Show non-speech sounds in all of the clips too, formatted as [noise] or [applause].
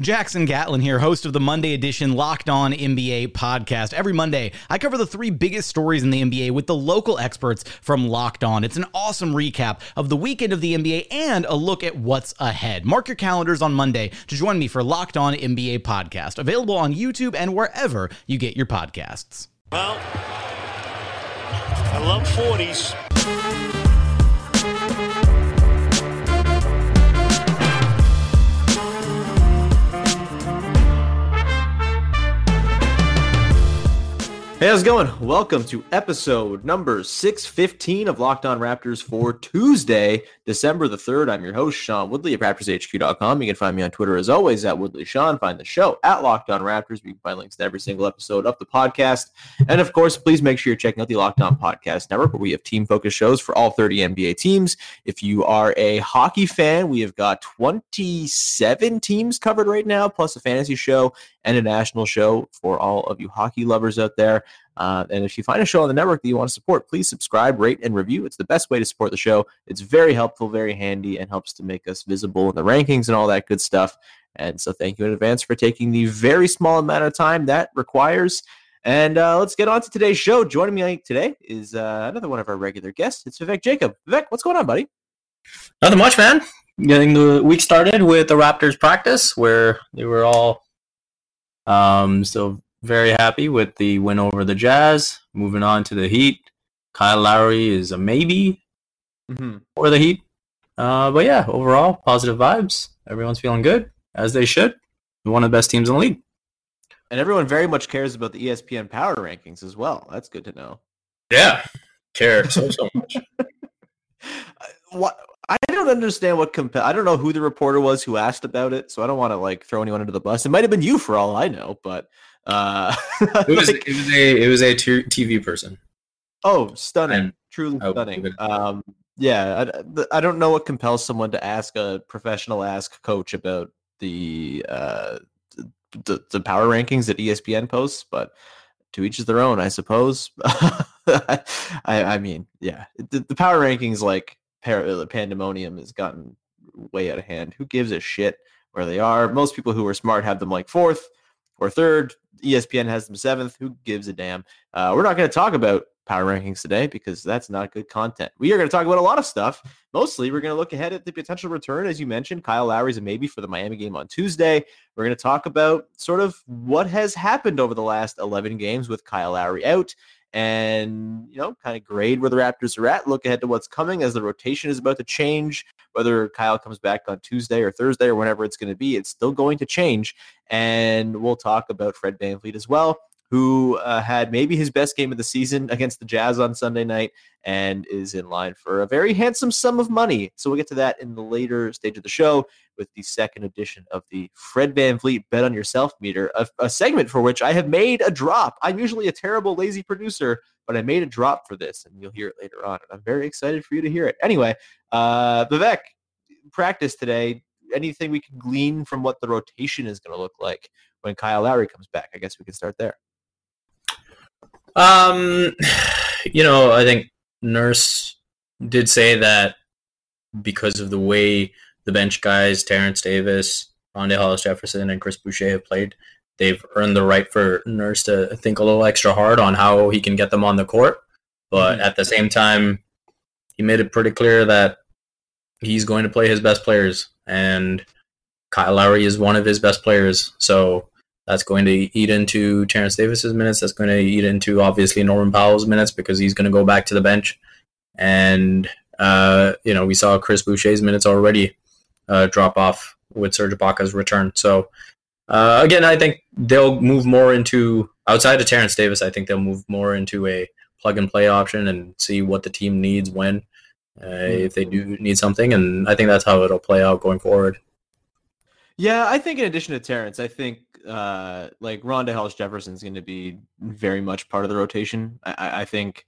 Jackson Gatlin here, host of the Monday edition Locked On NBA podcast. Every Monday, I cover the three biggest stories in the NBA with the local experts from Locked On. It's an awesome recap of the weekend of the NBA and a look at what's ahead. Mark your calendars on Monday to join me for Locked On NBA podcast, available on YouTube and wherever you get your podcasts. Well, I love 40s. Hey, how's it going? Welcome to episode number 615 of Locked On Raptors for Tuesday, December the 3rd. I'm your host, Sean Woodley at RaptorsHQ.com. You can find me on Twitter as always at Woodley Sean. Find the show at Locked On Raptors. You can find links to every single episode of the podcast. And of course, please make sure you're checking out the Locked On Podcast Network where we have team focused shows for all 30 NBA teams. If you are a hockey fan, we have got 27 teams covered right now, plus a fantasy show and a national show for all of you hockey lovers out there. Uh, and if you find a show on the network that you want to support, please subscribe, rate, and review. It's the best way to support the show. It's very helpful, very handy, and helps to make us visible in the rankings and all that good stuff. And so thank you in advance for taking the very small amount of time that requires. And uh, let's get on to today's show. Joining me today is uh, another one of our regular guests. It's Vivek Jacob. Vivek, what's going on, buddy? Nothing much, man. Getting the week started with the Raptors practice where they were all um, so very happy with the win over the Jazz. Moving on to the Heat. Kyle Lowry is a maybe mm-hmm. for the Heat. Uh, but yeah, overall, positive vibes. Everyone's feeling good, as they should. One of the best teams in the league. And everyone very much cares about the ESPN power rankings as well. That's good to know. Yeah, care so, so much. [laughs] what I don't understand what compel. I don't know who the reporter was who asked about it, so I don't want to like throw anyone under the bus. It might have been you for all I know, but uh, [laughs] it was like, it was a it was a TV person. Oh, stunning! And, Truly oh, stunning. Um, yeah, I, I don't know what compels someone to ask a professional ask coach about the uh the, the power rankings that ESPN posts, but to each their own, I suppose. [laughs] I, I mean, yeah, the, the power rankings like par- pandemonium has gotten way out of hand. Who gives a shit where they are? Most people who are smart have them like fourth or third. ESPN has them seventh. Who gives a damn? Uh, we're not going to talk about power rankings today because that's not good content. We are going to talk about a lot of stuff. Mostly, we're going to look ahead at the potential return, as you mentioned. Kyle Lowry's a maybe for the Miami game on Tuesday. We're going to talk about sort of what has happened over the last 11 games with Kyle Lowry out and you know kind of grade where the Raptors are at. Look ahead to what's coming as the rotation is about to change. Whether Kyle comes back on Tuesday or Thursday or whenever it's going to be, it's still going to change. And we'll talk about Fred VanVleet as well who uh, had maybe his best game of the season against the Jazz on Sunday night and is in line for a very handsome sum of money. So we'll get to that in the later stage of the show with the second edition of the Fred VanVleet Bet on Yourself meter, a, a segment for which I have made a drop. I'm usually a terrible, lazy producer, but I made a drop for this, and you'll hear it later on. And I'm very excited for you to hear it. Anyway, uh, Vivek, practice today. Anything we can glean from what the rotation is going to look like when Kyle Lowry comes back? I guess we can start there. Um, you know, I think Nurse did say that because of the way the bench guys, Terrence Davis, Rondae Hollis Jefferson, and Chris Boucher have played, they've earned the right for Nurse to think a little extra hard on how he can get them on the court. But mm-hmm. at the same time, he made it pretty clear that he's going to play his best players, and Kyle Lowry is one of his best players. So that's going to eat into Terrence Davis's minutes. That's going to eat into obviously Norman Powell's minutes because he's going to go back to the bench. And uh, you know, we saw Chris Boucher's minutes already uh, drop off with Serge Ibaka's return. So uh, again, I think they'll move more into outside of Terrence Davis. I think they'll move more into a plug and play option and see what the team needs when, uh, if they do need something. And I think that's how it'll play out going forward. Yeah, I think in addition to Terrence, I think uh, like Rondae Hollis Jefferson is going to be very much part of the rotation. I, I think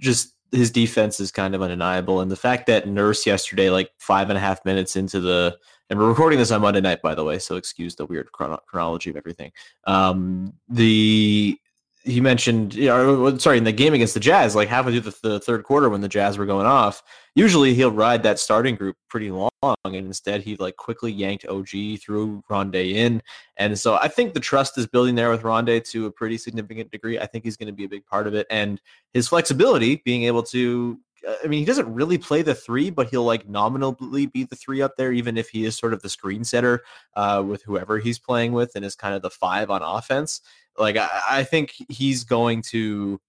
just his defense is kind of undeniable, and the fact that Nurse yesterday, like five and a half minutes into the and we're recording this on Monday night, by the way, so excuse the weird chrono- chronology of everything. Um, the he mentioned, you know, sorry, in the game against the Jazz, like halfway through the, the, third quarter when the Jazz were going off, usually he'll ride that starting group pretty long, and instead he like quickly yanked OG, threw Rondé in, and so I think the trust is building there with Rondé to a pretty significant degree. I think he's going to be a big part of it, and his flexibility, being able to I mean, he doesn't really play the three, but he'll like nominally be the three up there, even if he is sort of the screen setter uh, with whoever he's playing with and is kind of the five on offense. Like, I, I think he's going to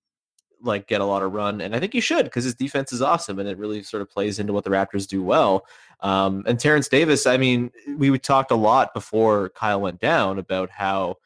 like get a lot of run, and I think he should because his defense is awesome, and it really sort of plays into what the Raptors do well. Um, and Terrence Davis, I mean, we talked a lot before Kyle went down about how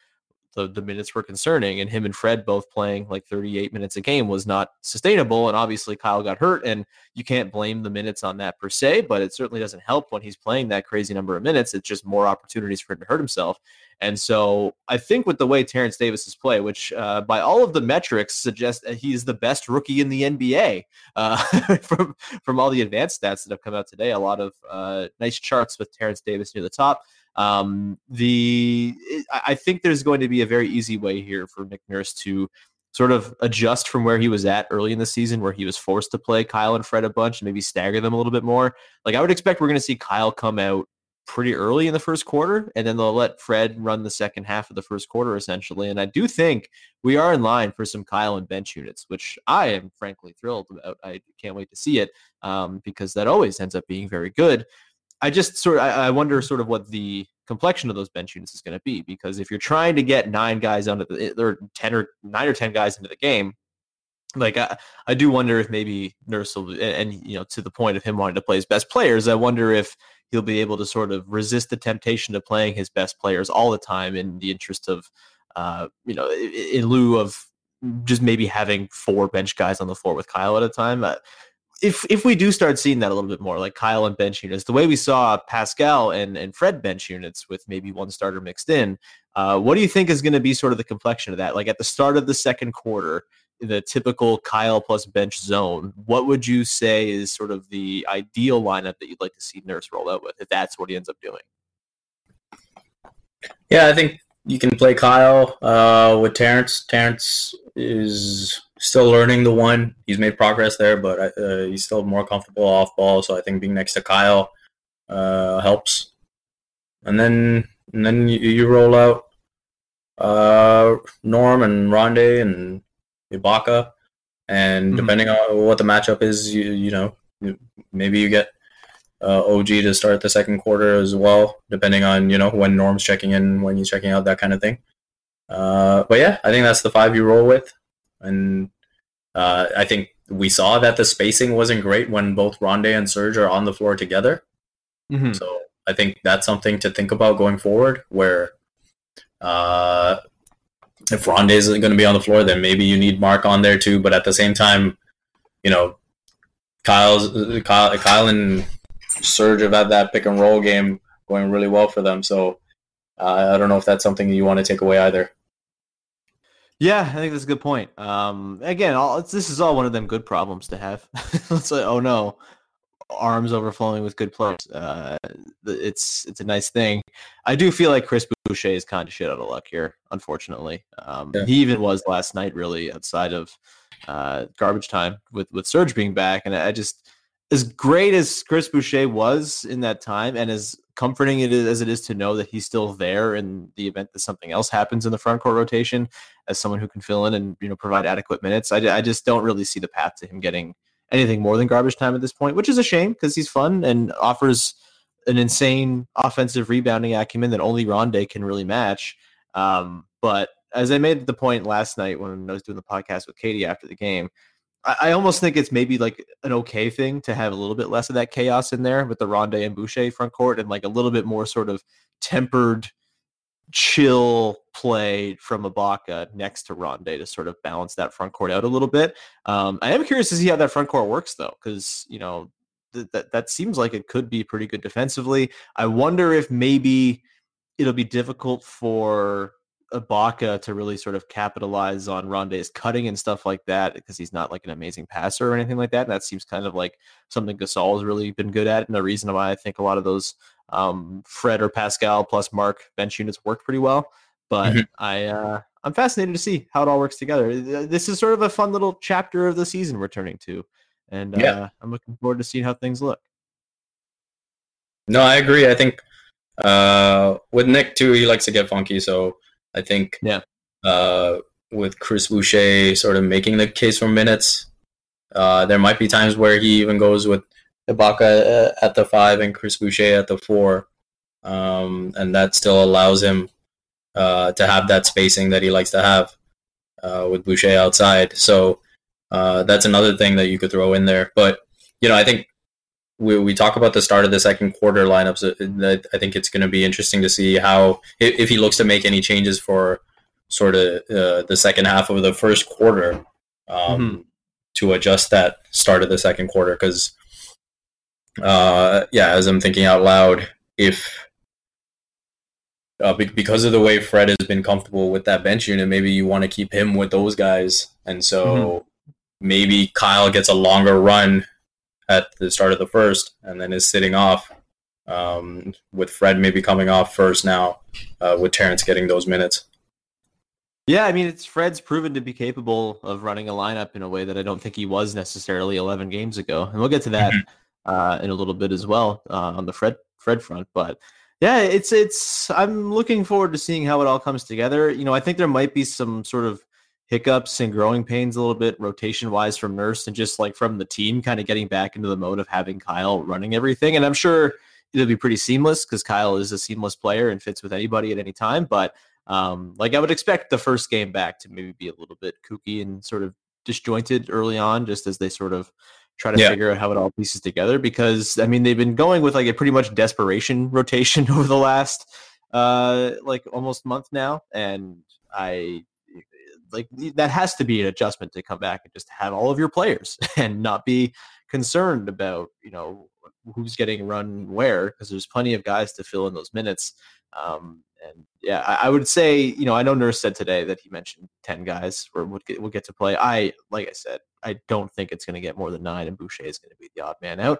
the, the minutes were concerning and him and Fred both playing like 38 minutes a game was not sustainable. And obviously Kyle got hurt and you can't blame the minutes on that per se, but it certainly doesn't help when he's playing that crazy number of minutes. It's just more opportunities for him to hurt himself. And so I think with the way Terrence Davis is play, which uh, by all of the metrics suggests that he's the best rookie in the NBA uh, [laughs] from, from all the advanced stats that have come out today, a lot of uh, nice charts with Terrence Davis near the top. Um, the I think there's going to be a very easy way here for Nick Nurse to sort of adjust from where he was at early in the season, where he was forced to play Kyle and Fred a bunch and maybe stagger them a little bit more. Like I would expect we're going to see Kyle come out pretty early in the first quarter, and then they'll let Fred run the second half of the first quarter essentially. And I do think we are in line for some Kyle and bench units, which I am frankly thrilled about. I can't wait to see it um, because that always ends up being very good. I just sort of I, wonder sort of what the complexion of those bench units is going to be because if you're trying to get nine guys under the or ten or nine or ten guys into the game, like I, I do wonder if maybe Nurse will and, and you know to the point of him wanting to play his best players, I wonder if he'll be able to sort of resist the temptation of playing his best players all the time in the interest of uh, you know in lieu of just maybe having four bench guys on the floor with Kyle at a time. If if we do start seeing that a little bit more, like Kyle and bench units, the way we saw Pascal and and Fred bench units with maybe one starter mixed in, uh, what do you think is going to be sort of the complexion of that? Like at the start of the second quarter, the typical Kyle plus bench zone, what would you say is sort of the ideal lineup that you'd like to see Nurse roll out with if that's what he ends up doing? Yeah, I think you can play Kyle uh, with Terrence. Terrence is still learning the one. He's made progress there, but uh, he's still more comfortable off ball. So I think being next to Kyle uh, helps. And then and then you, you roll out uh, Norm and Rondé and Ibaka, and mm-hmm. depending on what the matchup is, you you know maybe you get uh, OG to start the second quarter as well, depending on you know when Norm's checking in, when he's checking out, that kind of thing. Uh, but yeah, I think that's the five you roll with, and uh, I think we saw that the spacing wasn't great when both Ronde and Serge are on the floor together. Mm-hmm. So I think that's something to think about going forward. Where uh, if Ronde isn't going to be on the floor, then maybe you need Mark on there too. But at the same time, you know, Kyle's Kyle, Kyle and Serge have had that pick and roll game going really well for them. So uh, I don't know if that's something you want to take away either. Yeah, I think that's a good point. Um, again, all, this is all one of them good problems to have. [laughs] it's like, oh no, arms overflowing with good players. Uh, it's it's a nice thing. I do feel like Chris Boucher is kind of shit out of luck here, unfortunately. Um, yeah. He even was last night, really, outside of uh, garbage time with with Serge being back, and I just as great as Chris Boucher was in that time, and as comforting it is as it is to know that he's still there in the event that something else happens in the front court rotation as someone who can fill in and you know provide adequate minutes. I, I just don't really see the path to him getting anything more than garbage time at this point, which is a shame because he's fun and offers an insane offensive rebounding acumen that only Rondé can really match. Um, but as I made the point last night when I was doing the podcast with Katie after the game, I, almost think it's maybe like an okay thing to have a little bit less of that chaos in there with the Rondé and Boucher front court and like a little bit more sort of tempered, chill play from Ibaka next to Rondé to sort of balance that front court out a little bit. Um, I am curious to see how that front court works though, because you know th- that that seems like it could be pretty good defensively. I wonder if maybe it'll be difficult for Ibaka to really sort of capitalize on Rondé's cutting and stuff like that because he's not like an amazing passer or anything like that. And that seems kind of like something Gasol has really been good at, and the reason why I think a lot of those um, Fred or Pascal plus Mark bench units worked pretty well. But mm-hmm. I uh, I'm fascinated to see how it all works together. This is sort of a fun little chapter of the season we're turning to, and yeah. uh, I'm looking forward to seeing how things look. No, I agree. I think uh, with Nick too, he likes to get funky, so I think yeah. Uh, with Chris Boucher sort of making the case for minutes, uh, there might be times where he even goes with Ibaka uh, at the five and Chris Boucher at the four, um, and that still allows him uh, to have that spacing that he likes to have uh, with Boucher outside. So uh, that's another thing that you could throw in there. But you know, I think we, we talk about the start of the second quarter lineups. Uh, I think it's going to be interesting to see how if he looks to make any changes for sort of uh, the second half of the first quarter um, mm-hmm. to adjust that start of the second quarter. Because uh, yeah, as I'm thinking out loud, if uh, because of the way Fred has been comfortable with that bench unit, maybe you want to keep him with those guys, and so mm-hmm. maybe Kyle gets a longer run at the start of the first, and then is sitting off. Um, with Fred maybe coming off first now, uh, with Terrence getting those minutes. Yeah, I mean, it's Fred's proven to be capable of running a lineup in a way that I don't think he was necessarily 11 games ago, and we'll get to that mm-hmm. uh, in a little bit as well uh, on the Fred Fred front. But yeah, it's it's. I'm looking forward to seeing how it all comes together. You know, I think there might be some sort of hiccups and growing pains a little bit rotation wise from Nurse and just like from the team kind of getting back into the mode of having Kyle running everything. And I'm sure it'll be pretty seamless because Kyle is a seamless player and fits with anybody at any time. But um, like I would expect the first game back to maybe be a little bit kooky and sort of disjointed early on, just as they sort of try to yeah. figure out how it all pieces together. Because I mean, they've been going with like a pretty much desperation [laughs] rotation over the last uh like almost month now, and I like that has to be an adjustment to come back and just have all of your players [laughs] and not be concerned about you know who's getting run where because there's plenty of guys to fill in those minutes. Um, and yeah, I, I, would say you know I know Nurse said today that he mentioned ten guys would get, would get to play. I like I said I don't think it's going to get more than nine, and Boucher is going to be the odd man out.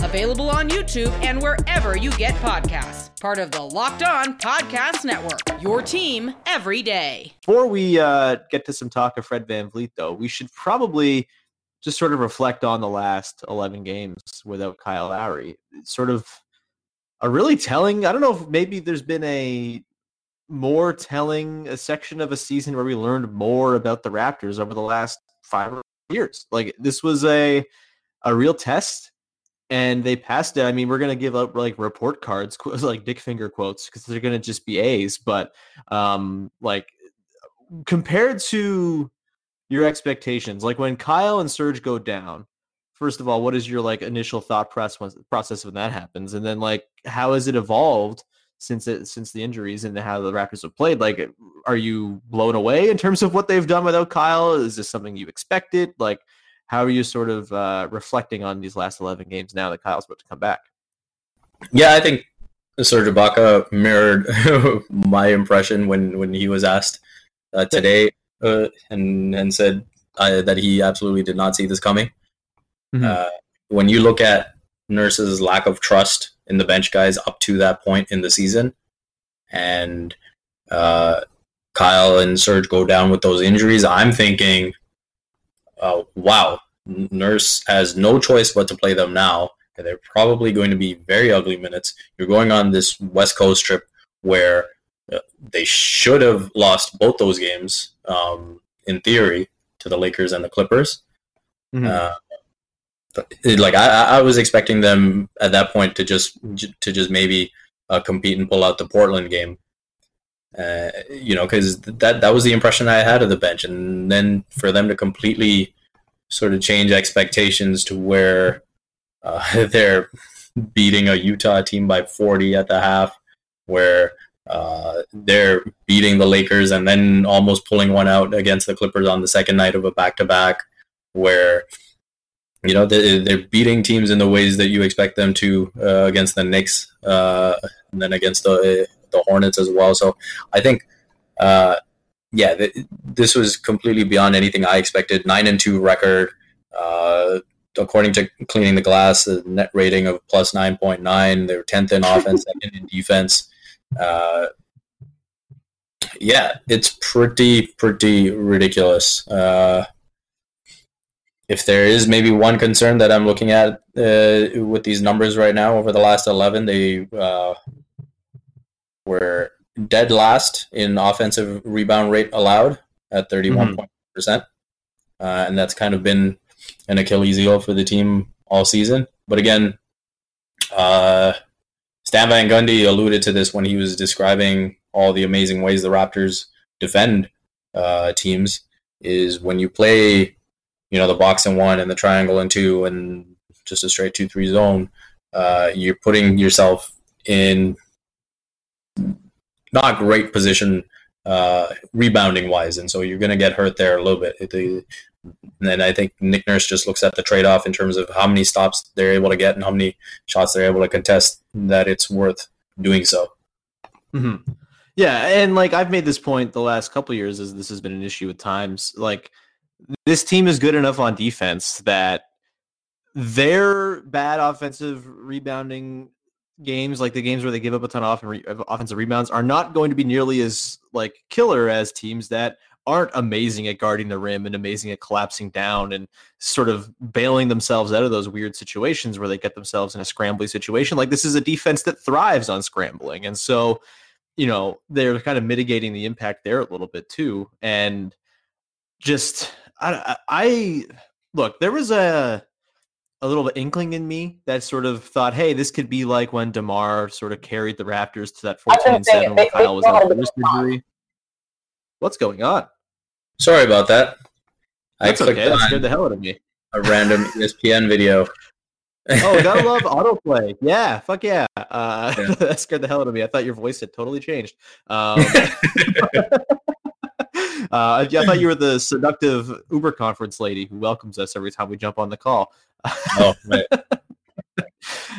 Available on YouTube and wherever you get podcasts. Part of the Locked On Podcast Network. Your team every day. Before we uh, get to some talk of Fred VanVleet, though, we should probably just sort of reflect on the last 11 games without Kyle Lowry. It's sort of a really telling, I don't know if maybe there's been a more telling a section of a season where we learned more about the Raptors over the last five years. Like this was a a real test and they passed it. I mean, we're gonna give up like report cards, [laughs] like dick finger quotes, because they're gonna just be A's. But um, like compared to your expectations, like when Kyle and Serge go down, first of all, what is your like initial thought process process when that happens, and then like how has it evolved since it since the injuries and how the Raptors have played? Like, are you blown away in terms of what they've done without Kyle? Is this something you expected? Like how are you sort of uh, reflecting on these last 11 games now that Kyle's about to come back? Yeah, I think Serge Ibaka mirrored [laughs] my impression when, when he was asked uh, today. uh, and and said uh, that he absolutely did not see this coming. Mhm. Uh, when you look at Nurse's lack of trust in the bench guys up to that point in the season, and uh, Kyle and Serge go down with those injuries, I'm thinking, uh, wow, Nurse has no choice but to play them now. And they're probably going to be very ugly minutes. You're going on this West Coast trip where uh, they should have lost both those games, um, in theory, to the Lakers and the Clippers. Mhm. Uh, like I, I was expecting them at that point to just to just maybe uh, compete and pull out the Portland game. Uh, you know, because that that was the impression I had of the bench, and then for them to completely sort of change expectations to where uh, [laughs] they're beating a Utah team by 40 at the half, where uh, they're beating the Lakers and then almost pulling one out against the Clippers on the second night of a back-to-back, where you know they- they're beating teams in the ways that you expect them to uh, against the Knicks uh, and then against the the Hornets as well. So I think, uh, yeah, th- this was completely beyond anything I expected. Nine and two record. Uh, according to Cleaning the Glass, the net rating of plus nine point nine. They were tenth in offense, [laughs] second in defense. Uh, yeah, it's pretty pretty ridiculous. Uh, if there is maybe one concern that I'm looking at uh, with these numbers right now over the last 11, they uh, were dead last in offensive rebound rate allowed at 31.0%. percent Uh, and that's kind of been an Achilles heel for the team all season. But again, uh, Stan Van Gundy alluded to this when he was describing all the amazing ways the Raptors defend uh, teams. Is when you play, you know, the box and one and the triangle and two and just a straight two three zone, uh, you're putting yourself in not great position uh, rebounding wise, and so you're going to get hurt there a little bit. And I think Nick Nurse just looks at the trade off in terms of how many stops they're able to get and how many shots they're able to contest. That it's worth doing so. hmm Yeah, and like I've made this point the last couple years, as this has been an issue at times. Like this team is good enough on defense that their bad offensive rebounding games, like the games where they give up a ton of offensive rebounds, are not going to be nearly as like killer as teams that aren't amazing at guarding the rim and amazing at collapsing down and sort of bailing themselves out of those weird situations where they get themselves in a scrambly situation. Like this is a defense that thrives on scrambling, and so you know they're kind of mitigating the impact there a little bit too and just I I- look there was a a little bit inkling in me that sort of thought hey this could be like when demar sort of carried the raptors to that 14 and 7 when kyle was out with wrist injury what's going on? Sorry about that. that's I clicked okay. That scared the hell out of me. a random [laughs] ESPN video. oh gotta [laughs] love autoplay. Yeah fuck yeah. Uh Yeah. [laughs] that scared the hell out of me. I thought your voice had totally changed. Um Uh, I thought you were the seductive Uber conference lady who welcomes us every time we jump on the call. Oh, right. [laughs]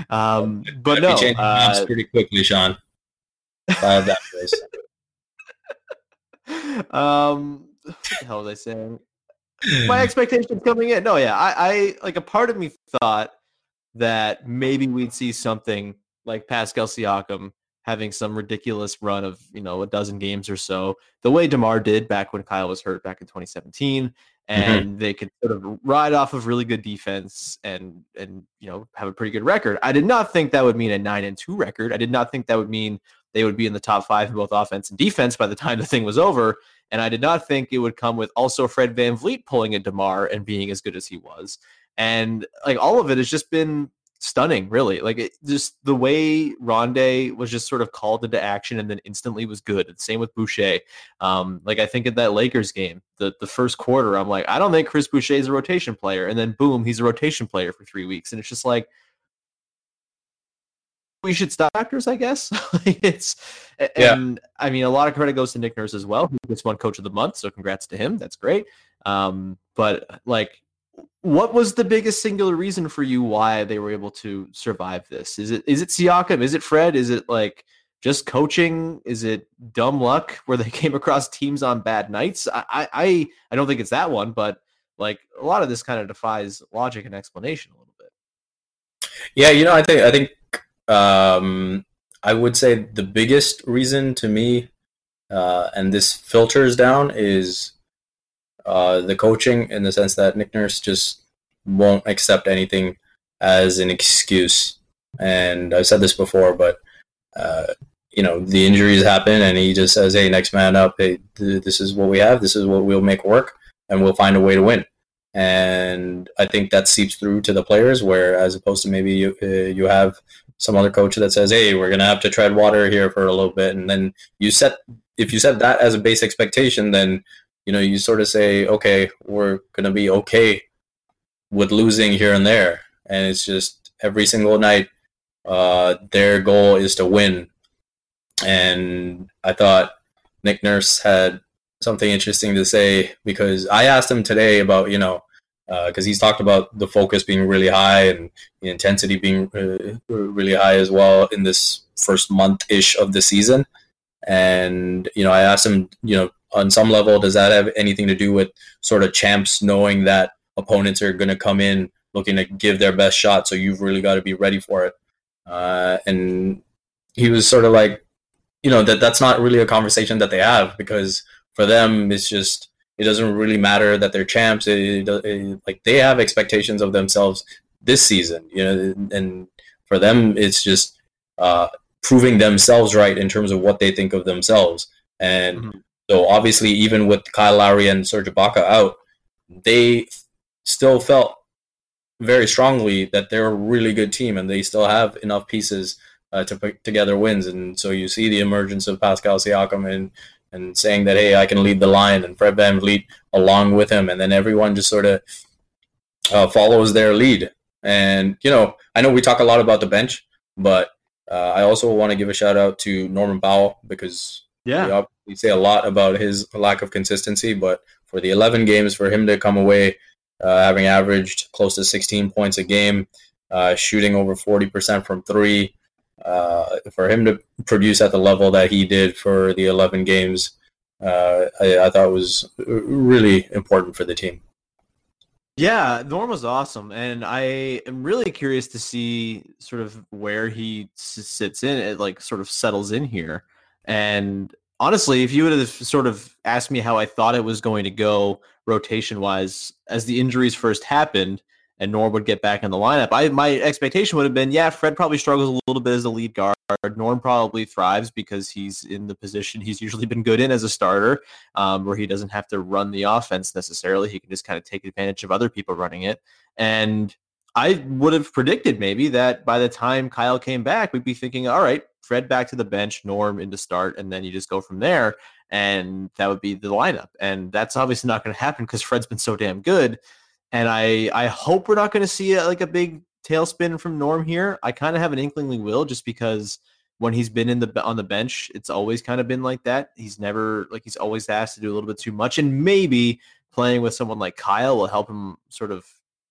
Um, but no, uh, pretty quickly, Sean. Have that voice. [laughs] um, what the hell was I saying? My expectations coming in. No, yeah, I, I like a part of me thought that maybe we'd see something like Pascal Siakam having some ridiculous run of you know a dozen games or so, the way Demar did back when Kyle was hurt back in 2017, Mm-hmm. and they could sort of ride off of really good defense and and you know have a pretty good record. I did not think that would mean a nine and two record. I did not think that would mean they would be in the top five in both offense and defense by the time the thing was over. And I did not think it would come with also Fred VanVleet pulling a DeMar and being as good as he was. And like all of it has just been stunning, really. Like it, just the way Rondé was just sort of called into action and then instantly was good. And same with Boucher. Um, like I think in that Lakers game, the, the first quarter, I'm like, I don't think Chris Boucher is a rotation player. And then boom, he's a rotation player for three weeks. And it's just like, we should stop actors, I guess. [laughs] Like, it's Yeah. and I mean a lot of credit goes to Nick Nurse as well, who gets one coach of the month. So congrats to him. That's great. Um, but like what was the biggest singular reason for you why they were able to survive this? Is it is it Siakam? Is it Fred? Is it like just coaching? Is it dumb luck where they [laughs] came across teams on bad nights? I I I don't think it's that one, but like a lot of this kind of defies logic and explanation a little bit. Yeah, you know, I think I think um, I would say the biggest reason to me, uh, and this filters down, is uh, the coaching in the sense that Nick Nurse just won't accept anything as an excuse. And I've said this before, but uh, you know the injuries happen, and he just says, "Hey, next man up. Hey, th- this is what we have. This is what we'll make work, and we'll find a way to win." And I think that seeps through to the players, where as opposed to maybe you uh, you have some other coach that says, "Hey, we're gonna have to tread water here for a little bit," and then you set if you set that as a base expectation, then you know you sort of say, "Okay, we're gonna be okay with losing here and there," and it's just every single night uh, their goal is to win. And I thought Nick Nurse had something interesting to say because I asked him today about, you know, because uh, he's talked about the focus being really high and the intensity being uh, really high as well in this first month ish of the season. And, you know, I asked him, you know, on some level, does that have anything to do with sort of champs knowing that opponents are going to come in looking to give their best shot? So you've really got to be ready for it. Uh, and he was sort of like, you know, that that's not really a conversation that they have because for them it's just it doesn't really matter that they're champs. It, it, it, like they have expectations of themselves this season, you know, and for them it's just uh, proving themselves right in terms of what they think of themselves. And mm-hmm. So obviously, even with Kyle Lowry and Serge Ibaka out, they still felt very strongly that they're a really good team and they still have enough pieces uh, to put together wins. And so you see the emergence of Pascal Siakam and and saying that hey, I can lead the line, and Fred VanVleet along with him, and then everyone just sort of uh, follows their lead. And you know, I know we talk a lot about the bench, but uh, I also want to give a shout out to Norman Powell because yeah, we say a lot about his lack of consistency, but for the 11 games for him to come away uh, having averaged close to 16 points a game, uh, shooting over 40% from three. Uh, for him to produce at the level that he did for the 11 games, uh, I, I, thought was really important for the team. Yeah, Norm was awesome, and I am really curious to see sort of where he sits in. It like sort of settles in here, and honestly, if you would have sort of asked me how I thought it was going to go rotation wise as the injuries first happened and Norm would get back in the lineup, I my expectation would have been, yeah, Fred probably struggles a little bit as the lead guard. Norm probably thrives because he's in the position he's usually been good in as a starter, um, where he doesn't have to run the offense necessarily. He can just kind of take advantage of other people running it. And I would have predicted maybe that by the time Kyle came back, we'd be thinking, all right, Fred back to the bench, Norm into start, and then you just go from there. And that would be the lineup. And that's obviously not going to happen because Fred's been so damn good. And I I hope we're not going to see a, like a big tailspin from Norm here. I kind of have an inkling we will, just because when he's been in the on the bench, it's always kind of been like that. He's never like he's always asked to do a little bit too much, and maybe playing with someone like Kyle will help him sort of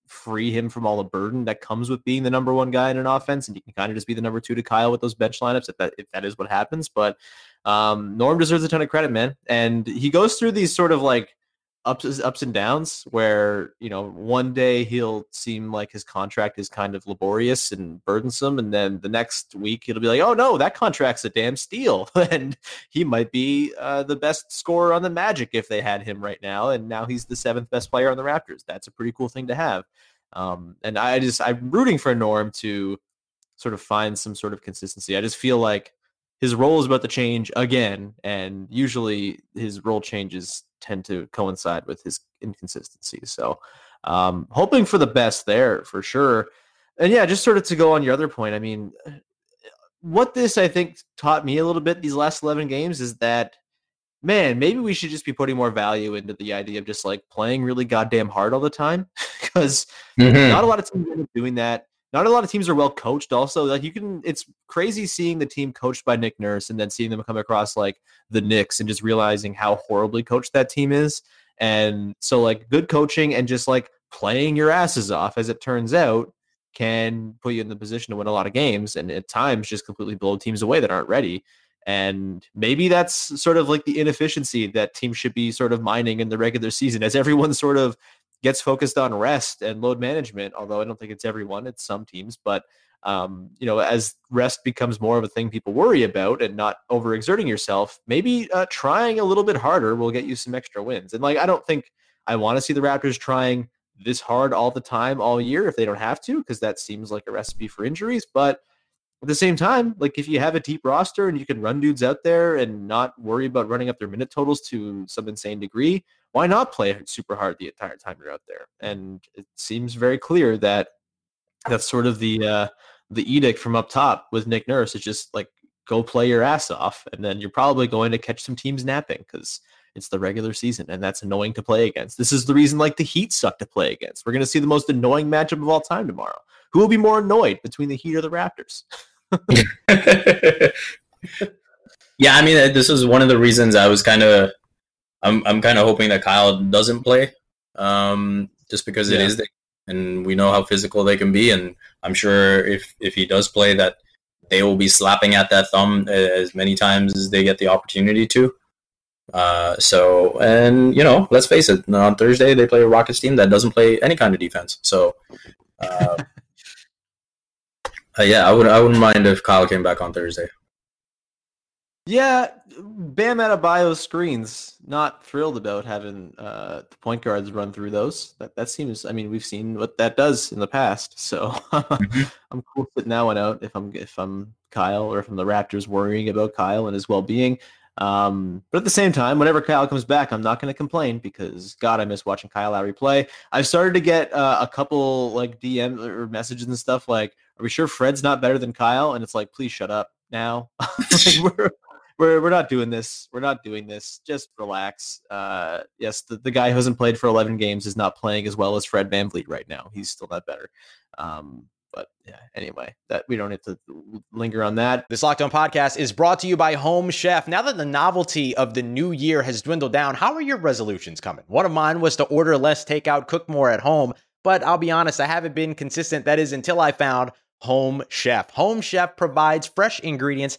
free him from all the burden that comes with being the number one guy in an offense, and he can kind of just be the number two to Kyle with those bench lineups if that if that is what happens. But um, Norm deserves a ton of credit, man, and he goes through these sort of like ups ups and downs where you know one day he'll seem like his contract is kind of laborious and burdensome and then the next week he'll be like oh no that contract's a damn steal. [laughs] And he might be uh, the best scorer on the magic if they had him right now and now he's the seventh best player on the raptors. That's a pretty cool thing to have. Um, and i just i'm rooting for norm to sort of find some sort of consistency. I just feel like his role is about to change again and usually his role changes tend to coincide with his inconsistencies. So, um, hoping for the best there for sure. And yeah, just sort of to go on your other point, I mean, what this I think taught me a little bit these last 11 games is that man, maybe we should just be putting more value into the idea of just like playing really goddamn hard all the time [laughs] because mm-hmm. not a lot of teams are doing that not a lot of teams are well coached also like you can it's crazy seeing the team coached by nick nurse and then seeing them come across like the knicks and just realizing how horribly coached that team is and so like good coaching and just like playing your asses off as it turns out can put you in the position to win a lot of games and at times just completely blow teams away that aren't ready. And maybe that's sort of like the inefficiency that teams should be sort of mining in the regular season as everyone sort of gets focused on rest and load management. Although I don't think it's everyone, it's some teams. But, um, you know, as rest becomes more of a thing people worry about and not overexerting yourself, maybe uh, trying a little bit harder will get you some extra wins. And like, I don't think I want to see the Raptors trying this hard all the time, all year if they don't have to, because that seems like a recipe for injuries. But at the same time, like if you have a deep roster and you can run dudes out there and not worry about running up their minute totals to some insane degree, why not play super hard the entire time you're out there? And it seems very clear that that's sort of the uh, the edict from up top with Nick Nurse is just like go play your ass off, and then you're probably going to catch some teams napping because it's the regular season, and that's annoying to play against. This is the reason like the Heat suck to play against. We're going to see the most annoying matchup of all time tomorrow. Who will be more annoyed between the Heat or the Raptors? [laughs] yeah, I mean, uh, this is one of the reasons I was kind of, I'm, I'm kind of hoping that Kyle doesn't play, um, just because yeah. it is, the, and we know how physical they can be, and I'm sure if if he does play, that they will be slapping at that thumb as many times as they get the opportunity to. Uh, so, and you know, let's face it, on Thursday they play a Rockets team that doesn't play any kind of defense. So, uh, [laughs] uh, yeah, I would I wouldn't mind if Kyle came back on Thursday. Yeah, Bam Adebayo screens. Not thrilled about having uh, the point guards run through those. That that seems. I mean, we've seen what that does in the past. So [laughs] mm-hmm. I'm cool sitting that one out if I'm if I'm Kyle or if I'm the Raptors worrying about Kyle and his well being. Um, but at the same time, whenever Kyle comes back, I'm not going to complain because God, I miss watching Kyle Lowry play. I've started to get uh, a couple like DM or messages and stuff like, "Are we sure Fred's not better than Kyle?" And it's like, please shut up now. [laughs] like, we're, we're we're not doing this. We're not doing this. Just relax. Uh, yes, the, the guy who hasn't played for 11 games is not playing as well as Fred VanVleet right now. He's still not better. Um, but yeah, anyway, that we don't have to linger on that. This Locked On podcast is brought to you by Home Chef. Now that the novelty of the new year has dwindled down, how are your resolutions coming? One of mine was to order less takeout, cook more at home. But I'll be honest, I haven't been consistent. That is until I found Home Chef. Home Chef provides fresh ingredients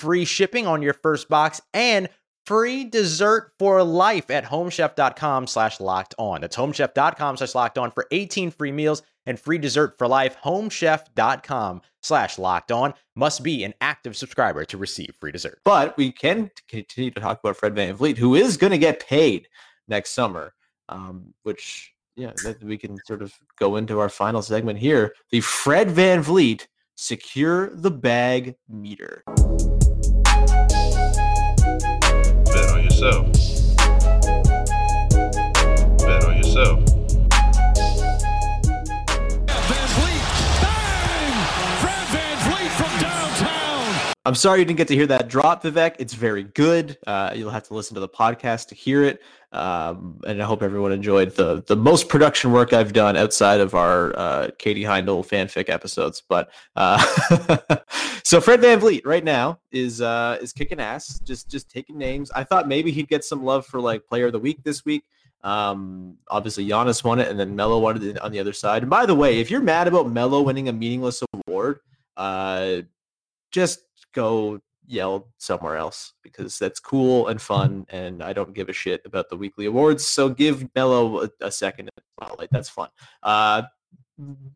free shipping on your first box and free dessert for life at homechef.com slash locked on. That's homechef.com slash locked on for 18 free meals and free dessert for life. Homechef.com slash locked on must be an active subscriber to receive free dessert. But we can continue to talk about Fred Van VanVleet, who is going to get paid next summer, um, which, yeah, we can sort of go into our final segment here. The Fred Van VanVleet Secure the Bag Meter. Yourself. Bet on yourself. I'm sorry you didn't get to hear that drop, Vivek. It's very good. Uh, you'll have to listen to the podcast to hear it. Um, and I hope everyone enjoyed the the most production work I've done outside of our uh, Katie Heindl fanfic episodes. But uh, [laughs] so Fred Van VanVleet right now is uh, is kicking ass, just just taking names. I thought maybe he'd get some love for like Player of the Week this week. Um, obviously Giannis won it, and then Melo won it on the other side. And by the way, if you're mad about Melo winning a meaningless award, uh, just go yell somewhere else because that's cool and fun and I don't give a shit about the weekly awards. So give Melo a, a second spotlight. That's fun. Uh,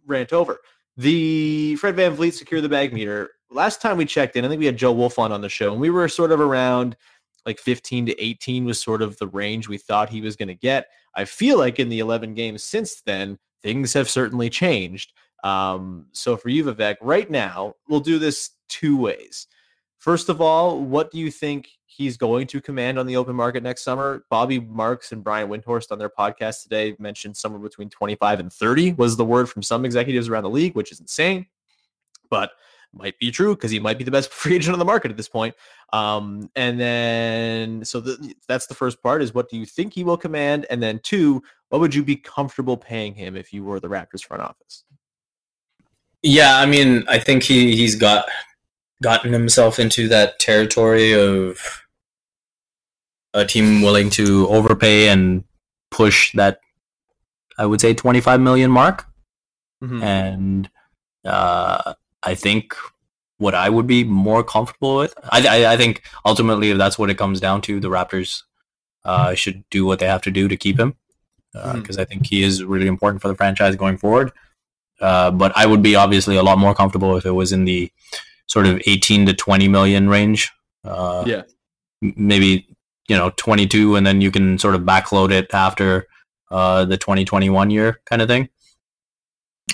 rant over. The Fred Van VanVleet secure the bag meter. Last time we checked in, I think we had Joe Wolf on on the show and we were sort of around like 15 to 18 was sort of the range we thought he was going to get. I feel like in the 11 games since then, things have certainly changed. Um, so for you, Vivek, right now, we'll do this two ways. First of all, what do you think he's going to command on the open market next summer? Bobby Marks and Brian Windhorst on their podcast today mentioned somewhere between 25 and 30 was the word from some executives around the league, which is insane. but might be true because he might be the best [laughs] free agent on the market at this point. Um, and then, so the, that's the first part is what do you think he will command? And then two, what would you be comfortable paying him if you were the Raptors front office? Yeah, I mean, I think he he's got gotten himself into that territory of a team willing to overpay and push that I would say 25 million mark. Mm-hmm. And uh, I think what I would be more comfortable with, I, I, I, think ultimately if that's what it comes down to, the Raptors uh, should do what they have to do to keep him because uh, mm-hmm. I think he is really important for the franchise going forward. Uh, but I would be obviously a lot more comfortable if it was in the sort of 18 to 20 million range. Uh, yeah. Maybe, you know, 22 and then you can sort of backload it after uh, the 2021 year kind of thing.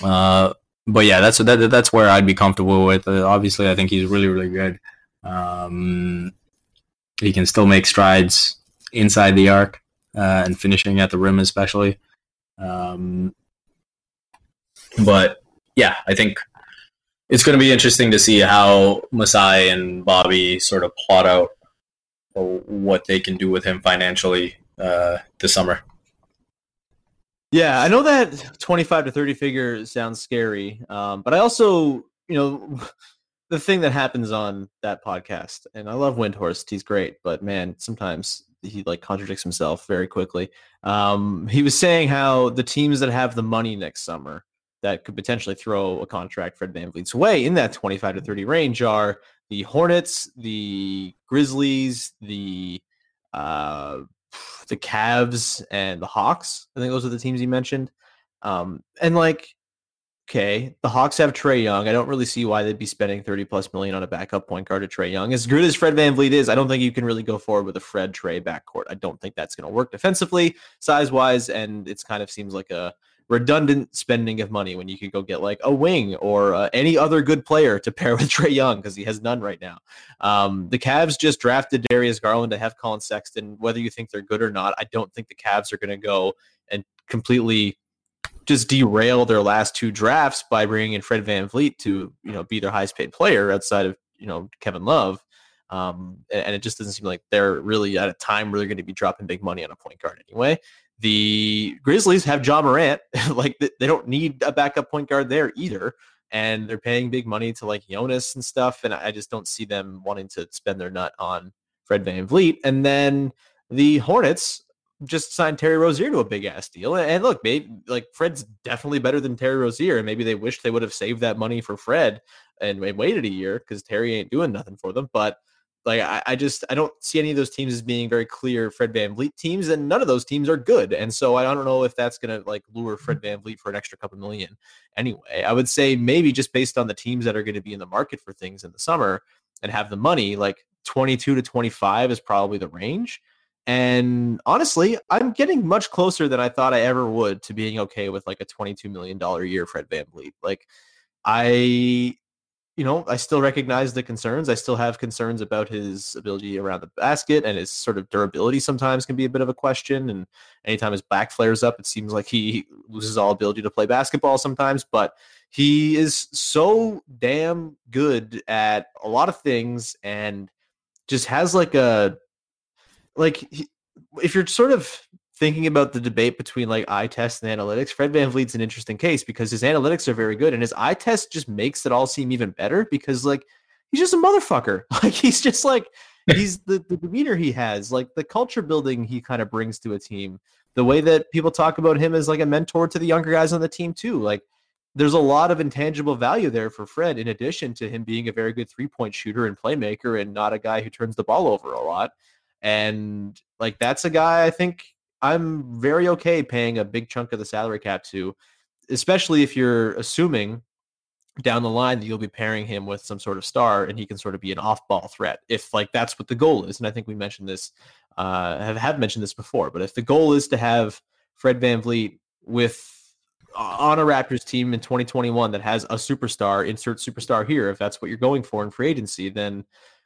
Uh, but yeah, that's that, that's where I'd be comfortable with. Uh, obviously, I think he's really really good. Um, he can still make strides inside the arc uh, and finishing at the rim, especially. Um, but yeah, I think it's going to be interesting to see how Masai and Bobby sort of plot out what they can do with him financially uh, this summer. Yeah, I know that 25 to 30 figure sounds scary, um, but I also, you know, [laughs] the thing that happens on that podcast, and I love Windhorst, he's great, but man, sometimes he like contradicts himself very quickly. Um, he was saying how the teams that have the money next summer that could potentially throw a contract Fred VanVleet's way in that 25 to 30 range are the Hornets, the Grizzlies, the uh, the Cavs and the Hawks. I think those are the teams you mentioned. Um, and like, okay, the Hawks have Trae Young. I don't really see why they'd be spending 30 plus million on a backup point guard to Trae Young. As good as Fred VanVleet is, I don't think you can really go forward with a Fred Trae backcourt. I don't think that's going to work defensively, size wise, and it's kind of seems like a redundant spending of money when you could go get like a wing or uh, any other good player to pair [laughs] with Trae Young because he has none right now. Um, the Cavs just drafted Darius Garland to have Collin Sexton. Whether you think they're good or not, I don't think the Cavs are going to go and completely just derail their last two drafts by bringing in Fred Van VanVleet to you know be their highest paid player outside of you know Kevin Love. Um, and it just doesn't seem like they're really at a time where they're going to be dropping big money on a point guard anyway. The Grizzlies have Ja Morant. [laughs] like they don't need a backup point guard there either. And they're paying big money to like Jonas and stuff. And I just don't see them wanting to spend their nut on Fred VanVleet. And then the Hornets just signed Terry Rozier to a big ass deal. And look, maybe like Fred's definitely better than Terry Rozier. And maybe they wish they would have saved that money for Fred and waited a year because Terry ain't doing nothing for them. But like I, I, just I don't see any of those teams as being very clear Fred Van VanVleet teams, and none of those teams are good. And so I don't know if that's gonna like lure Fred Van VanVleet for an extra couple million. Anyway, I would say maybe just based on the teams that are to be in the market for things in the summer and have the money, like 22 to 25 is probably the range. And honestly, I'm getting much closer than I thought I ever would to being okay with like a 22 million dollar year Fred Van VanVleet. Like I you know, I still recognize the concerns. I still have concerns about his ability around the basket and his sort of durability sometimes can be a bit of a question. And anytime his back flares up, it seems like he loses all ability to play basketball sometimes. But he is so damn good at a lot of things and just has like a, like, he, if you're sort of thinking about the debate between like eye test and analytics, Fred VanVleet's an interesting case because his analytics are very good and his eye test just makes it all seem even better because like he's just a motherfucker. [laughs] Like he's just like he's the, the demeanor he has, like the culture building he kind of brings to a team. The way that people talk about him as like a mentor to the younger guys on the team too. Like there's a lot of intangible value there for Fred, in addition to him being a very good three point shooter and playmaker and not a guy who turns the ball over a lot. And like that's a guy I think I'm very okay paying a big chunk of the salary cap to, especially if you're assuming down the line that you'll be pairing him with some sort of star and he can sort of be an off-ball threat if like that's what the goal is. And i think we mentioned this uh have, have mentioned this before but if the goal is to have fred van vanvleet with uh, on a raptors team in 2021 that has a superstar insert superstar here if that's what you're going for in free agency then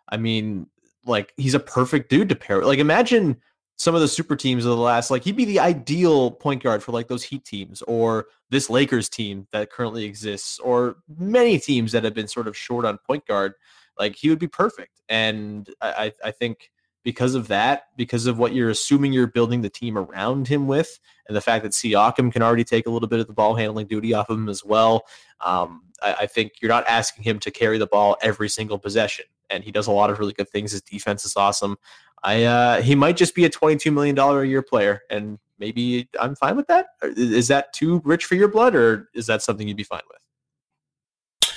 i mean like he's a perfect dude to pair like imagine some of the super teams of the last like he'd be the ideal point guard for like those heat teams or this lakers team that currently exists or many teams that have been sort of short on point guard like he would be perfect. And i i think because of that because of what you're assuming you're building the team around him with and the fact that Siakam can already take a little bit of the ball handling duty off of him as well um, I, I think you're not asking him to carry the ball every single possession. And he does a lot of really good things. His defense is awesome I uh, he might just be a twenty two million dollar a year player, and maybe I'm fine with that. Is that too rich for your blood, or is that something you'd be fine with?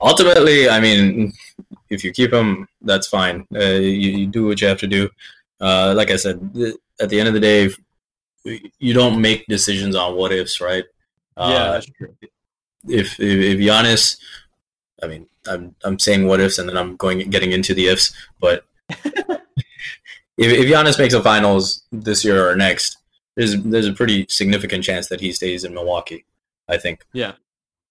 Ultimately, I mean, if you keep him, that's fine. Uh, you, you, do what you have to do. Uh, like I said, at the end of the day, you don't make decisions on what ifs, right? Uh, yeah, that's true. If, if if Giannis, I mean, I'm I'm saying what ifs, and then I'm going getting into the ifs, but [laughs] if, if Giannis makes a finals this year or next, there's there's a pretty significant chance that he stays in Milwaukee. I think. Yeah.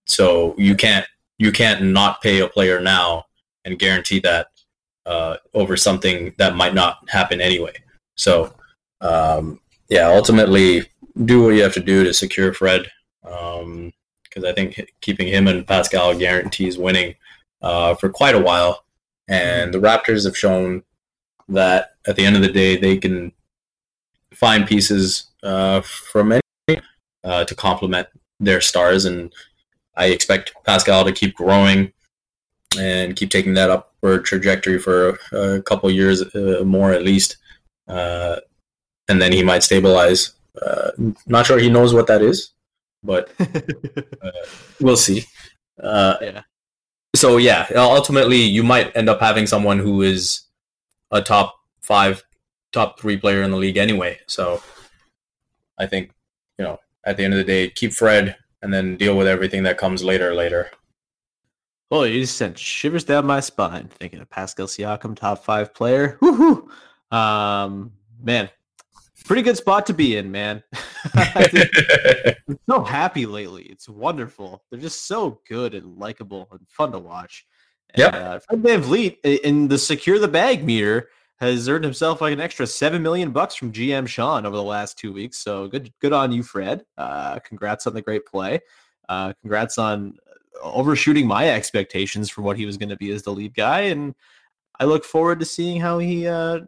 So you can't you can't not pay a player now and guarantee that uh, over something that might not happen anyway. So um, yeah, ultimately do what you have to do to secure Fred because um, I think keeping him and Pascal guarantees winning uh, for quite a while. And the Raptors have shown that at the end of the day they can find pieces uh, from any uh, to complement their stars, and I expect Pascal to keep growing and keep taking that upward trajectory for a, a couple years uh, more at least, uh, and then he might stabilize. Uh, not sure he knows what that is, but [laughs] uh, we'll see. yeah. So yeah, ultimately you might end up having someone who is a top five, top three player in the league anyway. So I think, you know, at the end of the day, keep Fred and then deal with everything that comes later, later. Well, you just sent shivers down my spine thinking of Pascal Siakam, top five player. Woohoo! Um, man, pretty good spot to be in, man. [laughs] [laughs] I'm so happy lately. It's wonderful. They're just so good and likable and fun to watch. Yeah. Uh, Fred VanVleet in the secure the bag meter has earned himself like an extra seven million bucks from GM Sean over the last two weeks. So good, good on you, Fred. Uh, congrats on the great play. Uh, congrats on overshooting my expectations for what he was going to be as the lead guy, and I look forward to seeing how he uh,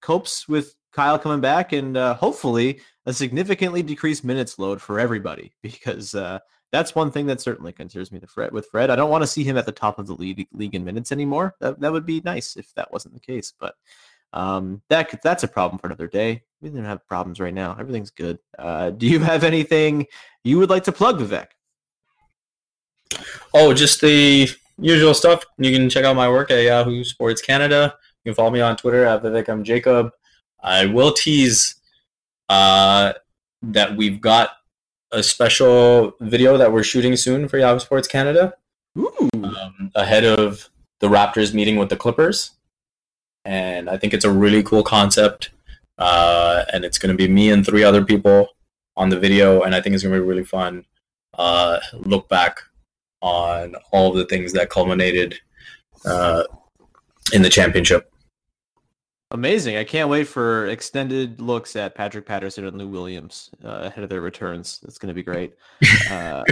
copes with Kyle coming back and uh, hopefully a significantly decreased minutes load for everybody [laughs] because uh, that's one thing that certainly concerns me. Fred with Fred, I don't want to see him at the top of the league league in minutes anymore. That that would be nice if that wasn't the case, but um, that that's a problem for another day. We don't have problems right now. Everything's good. Uh, do you have anything you would like to plug, Vivek? Oh, just the usual stuff. You can check out my work at Yahoo Sports Canada. You can follow me on Twitter at Vivek M. Jacob. I will tease uh, that we've got a special video that we're shooting soon for Yahoo Sports Canada. Um, ahead of the Raptors meeting with the Clippers and I think it's a really cool concept. Uh, and it's going to be me and three other people on the video, and I think it's going to be really fun. Uh, look back on all the things that culminated uh, in the championship. Amazing! I can't wait for extended looks at Patrick Patterson and Lou Williams uh, ahead of their returns. It's going to be great. Uh,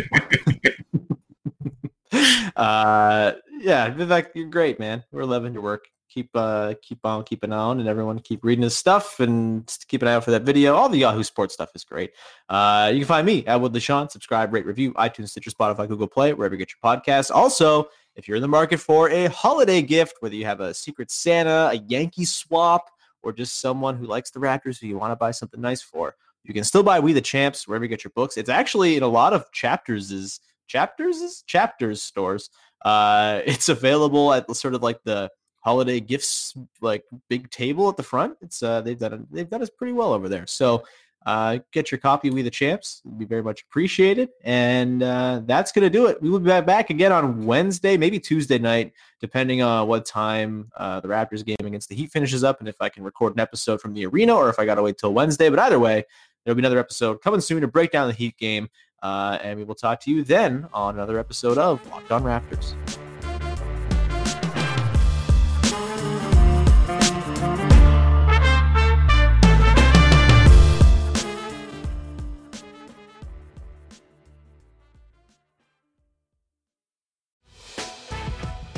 [laughs] uh, yeah, Vivek, you're great, man. We're loving your work keep uh, keep on keeping on and everyone keep reading his stuff and keep an eye out for that video. All the Yahoo Sports stuff is great. Uh, you can find me at Woodley Sean. Subscribe, rate, review, iTunes, Stitcher, Spotify, Google Play, wherever you get your podcasts. Also, if you're in the market for a holiday gift, whether you have a Secret Santa, a Yankee swap, or just someone who likes the Raptors who you want to buy something nice for, you can still buy We the Champs wherever you get your books. It's actually in a lot of chapters is chapters is chapters stores. Uh, [laughs] it's available at sort of like the holiday gifts like big table at the front. It's uh, they've done they've done us pretty well over there. So uh, get your copy of We the Champs. It'd be very much appreciated. And uh, that's going to do it. We will be back again on Wednesday, maybe Tuesday night, depending on what time uh, the Raptors game against the Heat finishes up and if I can record an episode from the arena or if I got to wait till Wednesday. But either way, there'll be another episode coming soon to break down the Heat game. Uh, and we will talk to you then on another episode of Locked On Raptors.